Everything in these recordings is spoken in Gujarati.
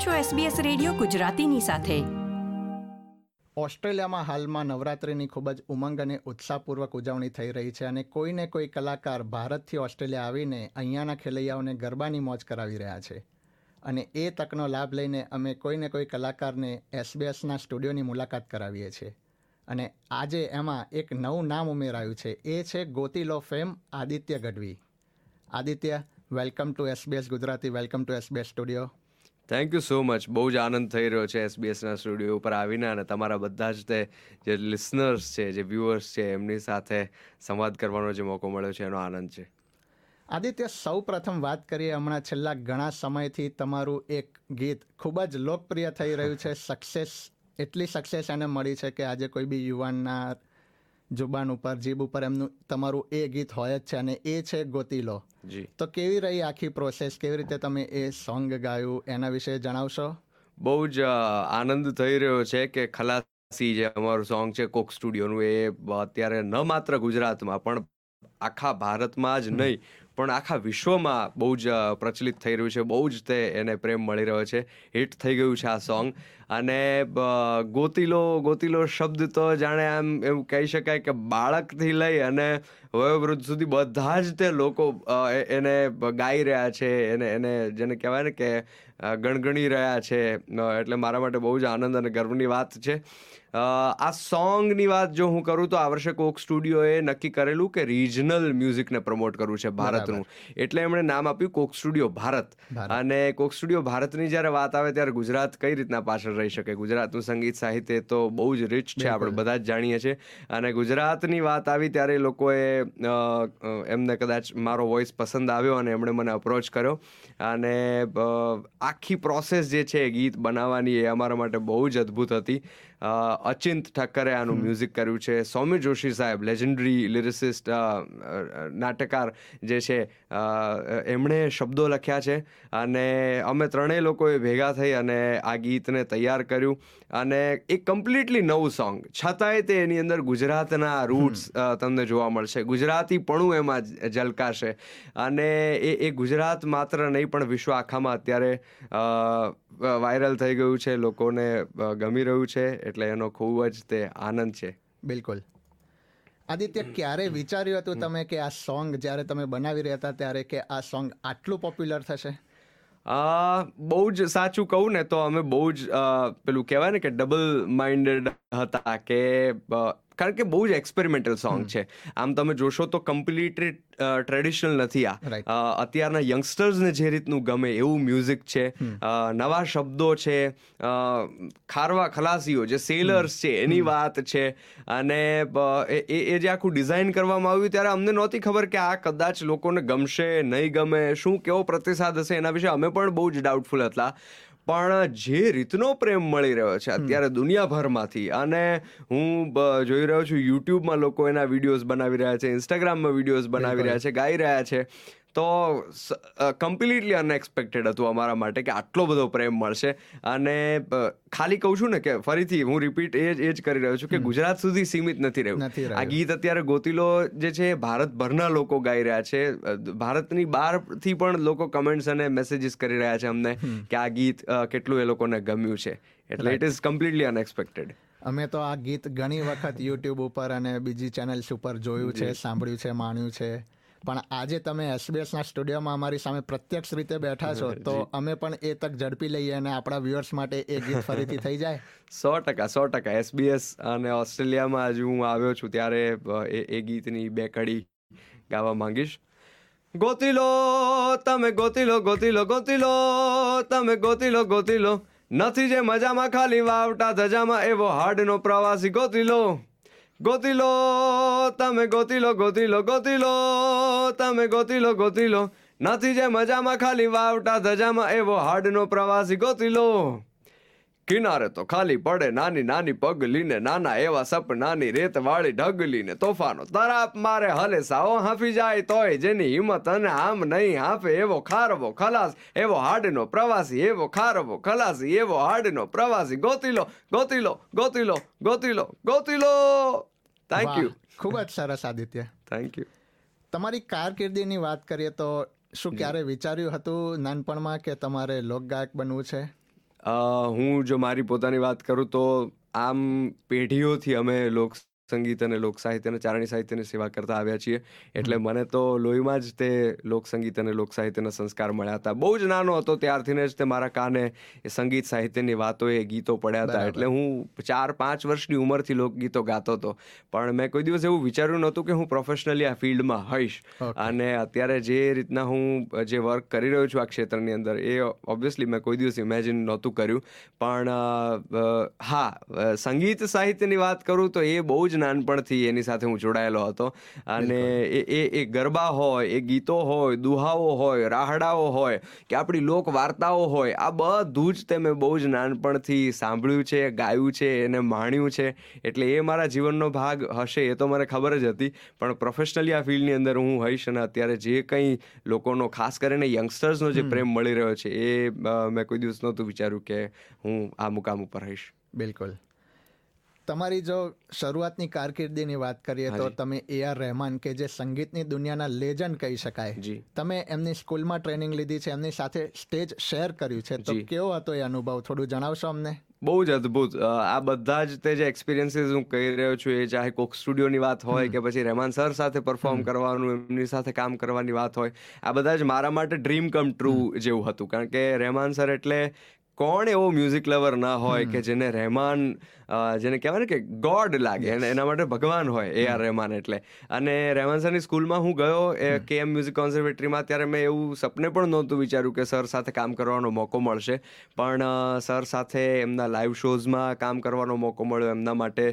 આપ છો SBS રેડિયો ગુજરાતીની સાથે. ઓસ્ટ્રેલિયામાં હાલમાં નવરાત્રિની ખૂબ જ ઉમંગ અને ઉત્સાહપૂર્વક ઉજવણી થઈ રહી છે અને કોઈને કોઈ કલાકાર ભારતથી ઓસ્ટ્રેલિયા આવીને અહીંયાના ખેલૈયાઓને ગરબાની મોજ કરાવી રહ્યા છે. અને એ તકનો લાભ લઈને અમે કોઈને કોઈ કલાકારને એસબીએસના સ્ટુડિયોની મુલાકાત કરાવીએ છીએ. અને આજે એમાં એક નવું નામ ઉમેરાયું છે. એ છે Gotilo fame Aditya Gadhvi. Aditya welcome to SBS Gujarati welcome to SBS studio thank you so much બહુ જ આનંદ થઈ રહ્યો છે એસબીએસના સ્ટુડિયો ઉપર આવીને અને તમારા બધા જ તે જે લિસનર્સ છે, જે વ્યુઅર્સ છે, એમની સાથે સંવાદ કરવાનો જે મોકો મળ્યો છે, એનો આનંદ છે. આદિત્ય સૌ પ્રથમ વાત કરીએ હમણાં છેલ્લા ઘણા સમયથી તમારું એક ગીત ખૂબ જ લોકપ્રિય થઈ રહ્યું છે. સક્સેસ એટલી સક્સેસ એને મળી છે કે આજે કોઈ બી યુવાનના જુબાન ઉપર જીભ ઉપર એમનું તમારું એ ગીત હોય જ છે અને એ છે ગોતીલો જી. તો કેવી રહી આખી પ્રોસેસ કેવી રીતે તમે એ સોંગ ગાયું? એના વિશે જણાવશો? બહુ જ આનંદ થઈ રહ્યો છે કે ખલાસી જે અમારું સોંગ છે કોક સ્ટુડિયોનું એ અત્યારે ન માત્ર ગુજરાતમાં પણ આખા ભારતમાં જ નહીં પણ આખા વિશ્વમાં બહુ જ પ્રચલિત થઈ રહ્યું છે, બહુ જ તે એને પ્રેમ મળી રહ્યો છે. હિટ થઈ ગયું છે આ સોંગ. અને ગોતીલો ગોતીલો શબ્દ તો જાણે આમ એવું કહી શકાય કે બાળકથી લઈ અને વયોવૃદ્ધ સુધી બધા જ તે લોકો એને ગાઈ રહ્યા છે એને એને જેને કહેવાય ને કે ગણગણી રહ્યા છે એટલે મારા માટે બહુ જ આનંદ અને ગર્વની વાત છે. આ સોંગની વાત જો હું કરું તો આ વર્ષે કોક સ્ટુડિયોએ નક્કી કરેલું કે રિજનલ મ્યુઝિકને પ્રમોટ કરવું છે ભારતનું. એટલે એમણે નામ આપ્યું કોક સ્ટુડિયો ભારત. અને કોક સ્ટુડિયો ભારતની જ્યારે વાત આવે ત્યારે ગુજરાત કઈ રીતના પાછળ રહી શકે? ગુજરાતનું સંગીત સાહિત્ય તો બહુ જ રિચ છે આપણે બધા જ જાણીએ છીએ. અને ગુજરાતની વાત આવી ત્યારે એ લોકોએ એમને કદાચ મારો વોઇસ પસંદ આવ્યો અને એમણે મને અપ્રોચ કર્યો. અને આખી પ્રોસેસ જે છે ગીત બનાવવાની એ અમારા માટે બહુ જ અદ્ભુત હતી. અચિંત ઠક્કરે આનું મ્યુઝિક કર્યું છે. સૌમ્ય જોશી સાહેબ લેજન્ડરી લિરિસિસ્ટ નાટકકાર જે છે એમણે શબ્દો લખ્યા છે અને અમે ત્રણેય લોકોએ ભેગા થઈ અને આ ગીતને તૈયાર કર્યું અને એક કમ્પ્લીટલી નવું સોંગ છતાંય તે એની અંદર ગુજરાતના રૂટ્સ તમને જોવા મળશે. ગુજરાતીપણું એમાં જ ઝલકાશે અને એ એ ગુજરાત માત્ર નહીં પણ વિશ્વ આખામાં અત્યારે વાયરલ થઈ ગયું છે. લોકોને ગમી રહ્યું છે. એટલે એનો ખૂબ જ તે આનંદ છે. બિલકુલ. આદિત્ય ક્યારે વિચાર્યું હતું તમે કે આ સોંગ જ્યારે તમે બનાવી રહ્યા હતા ત્યારે કે આ સોંગ આટલું પોપ્યુલર થશે? બહુ જ સાચું કહું ને તો અમે બહુ જ પેલું કહેવાય ને કે ડબલ માઇન્ડેડ હતા કે કારણ કે બહુ જ એક્સપેરિમેન્ટલ સોંગ છે. આમ તમે જોશો તો કમ્પ્લીટલી ટ્રેડિશનલ નથી આ. અત્યારના યંગસ્ટર્સને જે રીતનું ગમે એવું મ્યુઝિક છે નવા શબ્દો છે ખારવા ખલાસીઓ જે સેલર્સ છે એની વાત છે. અને એ જે આખું ડિઝાઇન કરવામાં આવ્યું ત્યારે અમને નહોતી ખબર કે આ કદાચ લોકોને ગમશે નહીં ગમે શું કેવો પ્રતિસાદ હશે એના વિશે અમે પણ બહુ જ ડાઉટફુલ હતા. પણ જે રીતનો પ્રેમ મળી રહ્યો છે અત્યારે દુનિયાભરમાંથી અને હું જોઈ રહ્યો છું યુટ્યુબમાં લોકો એના વિડીયોઝ બનાવી રહ્યા છે ઇન્સ્ટાગ્રામમાં વિડીયોઝ બનાવી રહ્યા છે ગાઈ રહ્યા છે. તો કમ્પ્લીટલી અનએક્સપેક્ટેડ હતું અમારા માટે કે આટલો બધો પ્રેમ મળશે. અને ખાલી કહું છું ને કે ફરીથી હું રિપીટ એ જ એ જ કરી રહ્યો છું કે ગુજરાત સુધી સીમિત નથી રહ્યું. આ ગીત અત્યારે ગોતીલો જે છે ભારતભરના લોકો ગાઈ રહ્યા છે. ભારતની બહારથી પણ લોકો કમેન્ટ્સ અને મેસેજીસ કરી રહ્યા છે અમને કે આ ગીત કેટલું એ લોકોને ગમ્યું છે. એટલે ઇટ ઇઝ કમ્પ્લીટલી અનએક્સપેક્ટેડ અમે તો આ ગીત ઘણી વખત યુટ્યુબ ઉપર અને બીજી ચેનલ્સ ઉપર જોયું છે સાંભળ્યું છે માણ્યું છે. પણ આજે તમે એસબીએસના સ્ટુડિયોમાં અમારી સામે પ્રત્યક્ષ રીતે બેઠા છો તો અમે પણ એ તક ઝડપી લઈએ અને આપણા વ્યુઅર્સ માટે એ ગીત ફરીથી થઈ જાય. સો ટકા સો ટકા. એસબીએસ અને ઓસ્ટ્રેલિયામાં હજુ હું આવ્યો છું ત્યારે એ ગીતની બે કડી ગાવા માંગીશ. ગોતીલો તમે ગોતી લો ગોતી લો ગોતીલો ગોતીલો તમે ગોતી લો ગોતી લો. નથી જે મજામાં ખાલી વાવટા ધજામાં એવો હાર્ડનો પ્રવાસી ગોતીલો ગોતીલો, તમે ગોતીલો ગોતીલો ગોતીલો, તમે ગોતીલો ગોતીલો. નથી જે મજામાં ખાલી વાવટા ધજામાં એવો હાડનો પ્રવાસી ગોતીલો. કિનારે તો ખાલી પડે નાની નાની પગલીને, નાના એવા સપનાની રેત વાળી ઢગલીને, તોફાનો તરાપ મારે હલે સાઓ હાંફી જાય તોય જેની હિંમત અને આમ નહીં હાંફે એવો ખારવો ખલાસ, એવો હાડનો પ્રવાસી, એવો ખારવો ખલાસી, એવો હાડનો પ્રવાસી. ગોતીલો ગોતીલો ગોતીલો ગોતીલો ગોતીલો. થેન્ક યુ ખૂબ જ સરસ આદિત્ય. થેન્ક યુ તમારી કારકિર્દીની વાત કરીએ તો શું ક્યારે વિચાર્યું હતું નાનપણમાં કે તમારે લોકગાયક બનવું છે? હું જો મારી પોતાની વાત કરું તો આમ પેઢીઓથી અમે લોક સંગીત અને લોક સાહિત્ય અને ચારણી સાહિત્યની સેવા કરતા આવ્યા છીએ. એટલે મને તો લોહીમાં જ તે લોક સંગીત અને લોક સાહિત્યના સંસ્કાર મળ્યા હતા. બહુ જ નાનો હતો ત્યારથી જ તે મારા કાને એ સંગીત સાહિત્યની વાતો એ ગીતો પડ્યા હતા. એટલે હું ચાર પાંચ વર્ષની ઉંમરથી લોકગીતો ગાતો હતો. પણ મેં કોઈ દિવસ એવું વિચાર્યું નહોતું કે હું પ્રોફેશનલી આ ફિલ્ડમાં હઈશ. અને અત્યારે જે રીતના હું જે વર્ક કરી રહ્યો છું આ ક્ષેત્રની અંદર એ ઓબ્વિયસલી મેં કોઈ દિવસ ઇમેજિન નહોતું કર્યું. પણ હા સંગીત સાહિત્યની વાત કરું તો એ બહુ જ નાનપણથી એની સાથે હું જોડાયેલો હતો. અને એ એ એ ગરબા હોય એ ગીતો હોય દુહાઓ હોય રાહડાઓ હોય કે આપણી લોક વાર્તાઓ હોય આ બધું જ તે મેં બહુ જ નાનપણથી સાંભળ્યું છે ગાયું છે એને માણ્યું છે. એટલે એ મારા જીવનનો ભાગ હશે એ તો મને ખબર જ હતી. પણ પ્રોફેશનલી આ ફિલ્ડની અંદર હું હઈશ અને અત્યારે જે કંઈ લોકોનો ખાસ કરીને યંગસ્ટર્સનો જે પ્રેમ મળી રહ્યો છે એ મેં કોઈ દિવસ નહોતું વિચાર્યું કે હું આ મુકામ ઉપર હઈશ. બિલકુલ. તમારી જો શરૂઆતની કારકિર્દીની વાત કરીએ તો તમે એ આર રહેમાન કે જે સંગીતની દુનિયાના લેજન્ડ કહી શકાય. તમે એમની સ્કૂલમાં ટ્રેનિંગ લીધી છે એમની સાથે સ્ટેજ શેર કર્યું છે. તો કેવો હતો એ અનુભવ? થોડું જણાવશો અમને? બહુ જ અદ્ભુત. આ બધા જ તે જે એક્સપિરિયન્સીસ હું કહી રહ્યો છું એ ચાહે કોક સ્ટુડિયોની વાત હોય કે પછી રહેમાન સર સાથે પરફોર્મ કરવાનું એમની સાથે કામ કરવાની વાત હોય. આ બધા જ મારા માટે ડ્રીમ કમ ટ્રુ જેવું હતું. કારણ કે રહેમાન સર એટલે કોણ એવો મ્યુઝિક લવર ના હોય કે જેને રહેમાન જેને કહેવાય ને કે ગોડ લાગે અને એના માટે ભગવાન હોય એ આર રહેમાન એટલે. અને રહેમાન સરની સ્કૂલમાં હું ગયો એ કે એમ મ્યુઝિક કોન્સર્વેટરીમાં ત્યારે મેં એવું સપને પણ નહોતું વિચાર્યું કે સર સાથે કામ કરવાનો મોકો મળશે. પણ સર સાથે એમના લાઈવ શોઝમાં કામ કરવાનો મોકો મળ્યો એમના માટે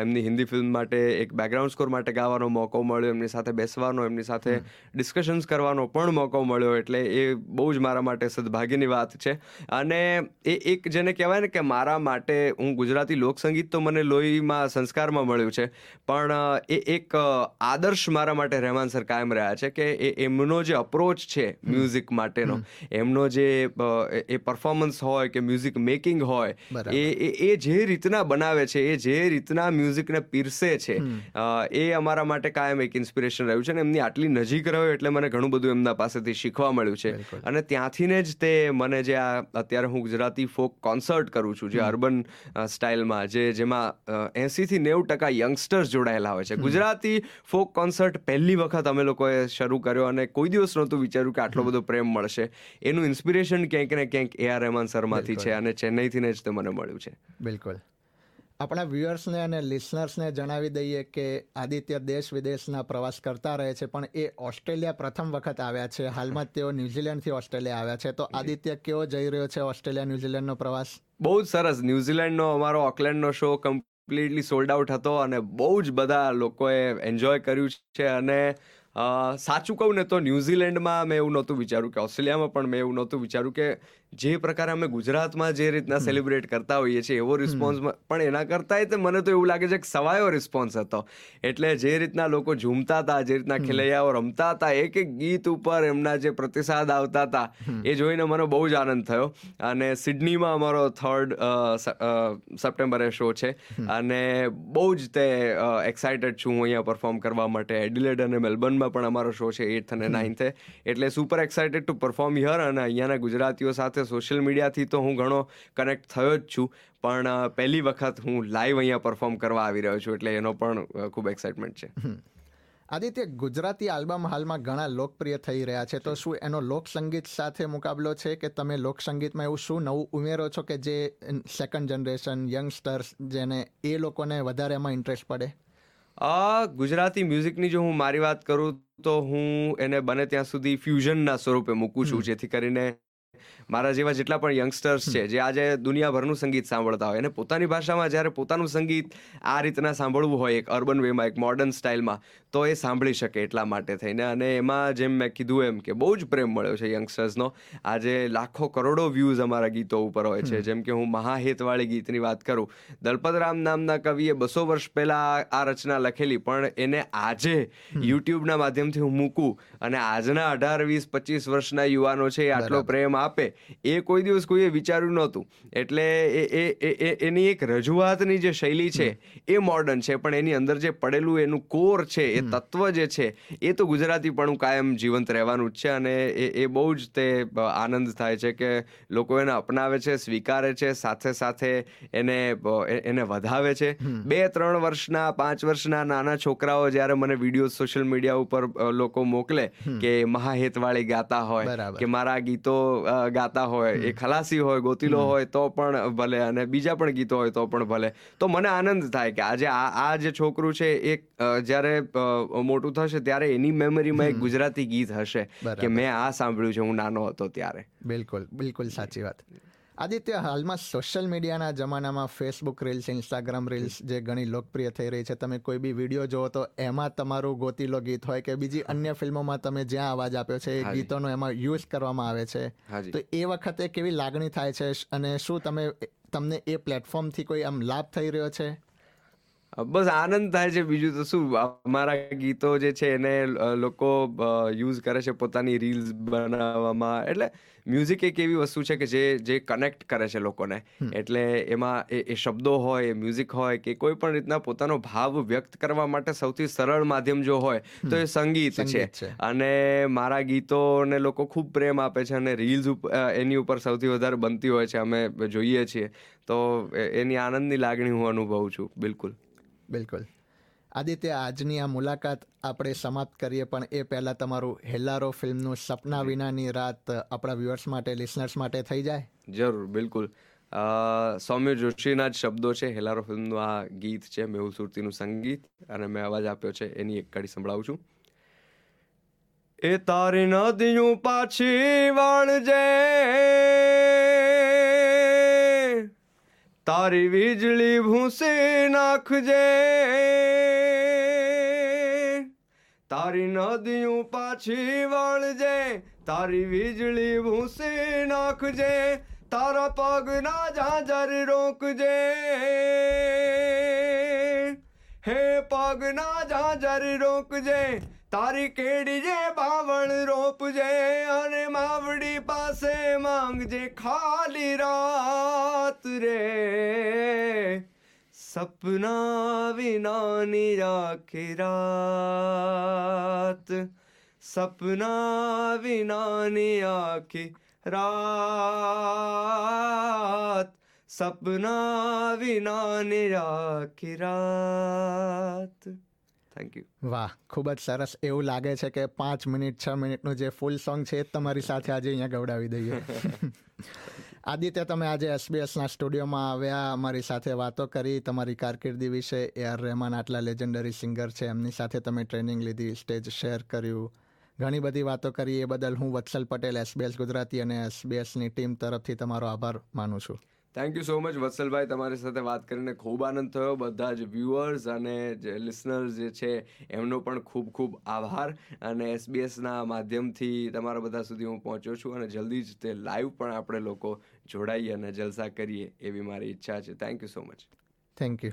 એમની હિન્દી ફિલ્મ માટે એક બેકગ્રાઉન્ડ સ્કોર માટે ગાવાનો મોકો મળ્યો એમની સાથે બેસવાનો એમની સાથે ડિસ્કશન્સ કરવાનો પણ મોકો મળ્યો એટલે એ બહુ જ મારા માટે સદભાગ્યની વાત છે. અને એ એક જેને કહેવાય ને કે મારા માટે હું ગુજરાતી લોકસંગીત તો મને લોહીમાં સંસ્કારમાં મળ્યું છે પણ એ એક આદર્શ મારા માટે રહેમાન સર કાયમ રહ્યા છે કે એ એમનો જે અપ્રોચ છે મ્યુઝિક માટેનો એમનો જે એ- પરફોર્મન્સ હોય કે મ્યુઝિક મેકિંગ હોય એ એ જે રીતના બનાવે છે એ જે રીતના મ્યુઝિકને પીરસે છે એ અમારા માટે કાયમ એક ઇન્સ્પિરેશન રહ્યું છે અને એમની આટલી નજીક રહ્યો એટલે મને ઘણું બધું એમના પાસેથી શીખવા મળ્યું છે. અને ત્યાંથી ને જ તે મને જે આ અત્યારે હું ગુજરાતી ફોક કોન્સર્ટ કરું છું જે અર્બન સ્ટાઇલમાં જે જેમાં એંસીથી નેવું ટકા યંગસ્ટર્સ જોડાયેલા હોય છે. ગુજરાતી ફોક કોન્સર્ટ પહેલી વખત અમે લોકોએ શરૂ કર્યો અને કોઈ દિવસ નહોતું વિચાર્યું કે આટલો બધો પ્રેમ મળશે. એનું ઇન્સ્પિરેશન ક્યાંક ને ક્યાંક એ આર રહેમાન સરમાંથી છે અને ચેન્નઈથી જ તે મને મળ્યું છે. બિલકુલ. આપણા વ્યુઅર્સને અને લિસનર્સને જણાવી દઈએ કે આદિત્ય દેશ વિદેશના પ્રવાસ કરતા રહે છે, પણ એ ઓસ્ટ્રેલિયા પ્રથમ વખત આવ્યા છે. હાલમાં તેઓ ન્યુઝીલેન્ડથી ઓસ્ટ્રેલિયા આવ્યા છે. તો આદિત્ય, કેવો જઈ રહ્યો છે ઓસ્ટ્રેલિયા, ન્યુઝીલેન્ડનો પ્રવાસ? બહુ જ સરસ. ન્યુઝીલેન્ડનો, અમારો ઓકલેન્ડનો શો કમ્પ્લીટલી સોલ્ડ આઉટ હતો અને બહુ જ બધા લોકોએ એન્જોય કર્યું છે. અને સાચું કહું ને તો ન્યુઝીલેન્ડમાં મેં એવું નહોતું વિચાર્યું કે ઓસ્ટ્રેલિયામાં પણ મેં એવું નહોતું વિચાર્યું કે જે પ્રકારે અમે ગુજરાતમાં જે રીતના સેલિબ્રેટ કરતા હોઈએ છીએ એવો રિસ્પોન્સ પણ એના કરતાંય તે મને તો એવું લાગે છે કે સવાયો રિસ્પોન્સ હતો. એટલે જે રીતના લોકો ઝૂમતા હતા જે રીતના ખેલૈયાઓ રમતા હતા એક એક ગીત ઉપર એમના જે પ્રતિસાદ આવતા હતા એ જોઈને મને બહુ જ આનંદ થયો. અને સિડનીમાં અમારો થર્ડ સપ્ટેમ્બરે શો છે. અને બહુ જ તે એક્સાઇટેડ છું હું અહીંયા પરફોર્મ કરવા માટે. એડિલેડ અને મેલબર્નમાં પણ અમારો શો છે એઇથ અને નાઇન્થે એટલે super excited to perform here અને અહીંયાના ગુજરાતીઓ સાથે સોશિયલ મીડિયાથી તો હું ઘણો કનેક્ટ થયો જ છું પણ પહેલી વખત હું લાઈવ અહીંયા પરફોર્મ કરવા આવી રહ્યો છું એટલે એનો પણ ખૂબ એક્સાઇટમેન્ટ છે. આદિત્ય ગુજરાતી આલ્બમ હાલમાં ઘણા લોકપ્રિય થઈ રહ્યા છે તો શું એનો લોકસંગીત સાથે મુકાબલો છે કે તમે લોકસંગીતમાં એવું શું નવું ઉમેરો છો કે જે સેકન્ડ જનરેશન યંગસ્ટર્સ જેને એ લોકોને વધારે એમાં ઇન્ટરેસ્ટ પડે? આ ગુજરાતી મ્યુઝિકની જો હું મારી વાત કરું તો હું એને બને ત્યાં સુધી ફ્યુઝનના સ્વરૂપે મૂકું છું જેથી કરીને મારા જેવા જેટલા પણ યંગસ્ટર્સ છે જે આજે દુનિયાભરનું સંગીત સાંભળતા હોય અને પોતાની ભાષામાં જ્યારે પોતાનું સંગીત આ રીતના સાંભળવું હોય એક અર્બન વેમાં એક મોડર્ન સ્ટાઇલમાં તો એ સાંભળી શકે એટલા માટે થઈને. અને એમાં જેમ મેં કીધું એમ કે બહુ જ પ્રેમ મળ્યો છે યંગસ્ટર્સનો આજે લાખો કરોડો વ્યૂઝ અમારા ગીતો ઉપર હોય છે. જેમ કે હું મહાહેતવાળી ગીતની વાત કરું દલપતરામ નામના કવિએ બસો વર્ષ પહેલા આ રચના લખેલી પણ એને આજે યુટ્યુબના માધ્યમથી હું મૂકું. અને આજના અઢાર વીસ પચીસ વર્ષના યુવાનો છે આટલો. પ્રેમ આપે એ કોઈ દિવસ કોઈએ વિચાર્યું નહોતું. એટલે એ એ એની એક રજૂઆતની જે શૈલી છે એ મોડર્ન છે પણ એની અંદર જે પડેલું એનું કોર છે એ તત્વ જે છે એ તો ગુજરાતીપણું કાયમ જીવંત રહેવાનું જ છે અને એ એ બહુ જ તે આનંદ થાય છે કે લોકો એને અપનાવે છે સ્વીકારે છે સાથે સાથે એને એને વધાવે છે. બે ત્રણ વર્ષના પાંચ વર્ષના નાના છોકરાઓ જ્યારે મને વીડિયો સોશિયલ મીડિયા ઉપર લોકો મોકલે કે મહાહેતવાળી ગાતા હોય કે મારા ગીતો ગાતા હોય એ ખલાસી હોય ગોતીલો હોય તો પણ ભલે અને બીજા પણ ગીતો હોય તો પણ ભલે. તો મને આનંદ થાય કે આજે આ આ જે છોકરું છે એ જ્યારે મોટું થશે ત્યારે એની મેમરીમાં એક ગુજરાતી ગીત હશે કે મેં આ સાંભળ્યું છે હું નાનો હતો ત્યારે. બિલકુલ બિલકુલ સાચી વાત. આદિત્ય હાલમાં સોશિયલ મીડિયાના જમાનામાં ફેસબુક રીલ્સ ઇન્સ્ટાગ્રામ રીલ્સ જે ઘણી લોકપ્રિય થઈ રહી છે તમે કોઈ બી વીડિયો જોવો તો એમાં તમારું ગોતીલો ગીત હોય કે બીજી અન્ય ફિલ્મોમાં તમે જ્યાં અવાજ આપ્યો છે એ. ગીતોનો એમાં યુઝ કરવામાં આવે છે. તો એ વખતે કેવી લાગણી થાય છે અને શું તમે તમને એ પ્લેટફોર્મથી કોઈ આમ લાભ થઈ રહ્યો છે? બસ આનંદ થાય છે. બીજું તો શું અમારા ગીતો જે છે એને લોકો યુઝ કરે છે પોતાની રીલ્સ બનાવવામાં. એટલે મ્યુઝિક એક એવી વસ્તુ છે કે જે જે કનેક્ટ કરે છે લોકોને. એટલે એમાં એ શબ્દો હોય એ મ્યુઝિક હોય કે કોઈ પણ રીતના પોતાનો ભાવ વ્યક્ત કરવા માટે સૌથી સરળ માધ્યમ જો હોય તો એ સંગીત છે. અને મારા ગીતોને લોકો ખૂબ પ્રેમ આપે છે અને રીલ્સ એની ઉપર સૌથી વધારે બનતી હોય છે અમે જોઈએ છીએ. તો એની આનંદની લાગણી હું અનુભવું છું બિલકુલ. બિલકુલ. આદિત્ય આજની આ મુલાકાત આપણે સમાપ્ત કરીએ પણ એ પહેલાં તમારું હેલ્લારો ફિલ્મનું સપના વિનાની રાત આપણા વ્યુઅર્સ માટે લિસનર્સ માટે થઈ જાય? જરૂર બિલકુલ. સૌમ્ય જોશીના જ શબ્દો છે. હેલારો ફિલ્મનું આ ગીત છે મેહુલ સુરતીનું સંગીત અને મેં અવાજ આપ્યો છે એની એક કડી સંભળાવું છું. એ તારી નદીયું પાછી વાળજે તારી વીજળી ભૂંસી નાખજે. તારી નદીઓ પાછી વળજે. તારી વીજળી ભૂંસી નાખજે. તારા પગના ઝાંઝર રોકજે. હે પગના ઝાંઝર રોકજે. તારી કેડી જે બાવળ રોપજે અને માવડી પાસે માંગજે ખાલી રાત રે સપના વિનાની આખી રાત સપના વિનાની આખી રાત સપના વિનાની આખી રાત થેન્ક યુ વાહ ખૂબ જ સરસ. એવું લાગે છે કે પાંચ મિનિટ છ મિનિટનું જે ફૂલ સોંગ છે એ તમારી સાથે આજે અહીંયા ગવડાવી દઈએ. આદિત્ય તમે આજે એસબીએસના સ્ટુડિયોમાં આવ્યા અમારી સાથે વાતો કરી તમારી કારકિર્દી વિશે. એ આર રહેમાન આટલા લેજેન્ડરી સિંગર છે એમની સાથે તમે ટ્રેનિંગ લીધી સ્ટેજ શેર કર્યું. ઘણી બધી વાતો કરી એ બદલ હું વત્સલ પટેલ એસબીએસ ગુજરાતી અને એસબીએસની ટીમ તરફથી તમારો આભાર માનું છું. થેન્ક યુ સો મચ વત્સલભાઈ. તમારી સાથે વાત કરીને ખૂબ આનંદ થયો. બધા જ વ્યુઅર્સ અને જે લિસનર્સ જે છે, એમનો પણ ખૂબ ખૂબ આભાર. અને એસબીએસના માધ્યમથી તમારા બધા સુધી હું પહોંચ્યો છું અને જલ્દી જ તે લાઈવ પણ આપણે લોકો જોડાઈએ અને જલસા કરીએ એવી મારી ઈચ્છા છે. Thank you so much thank you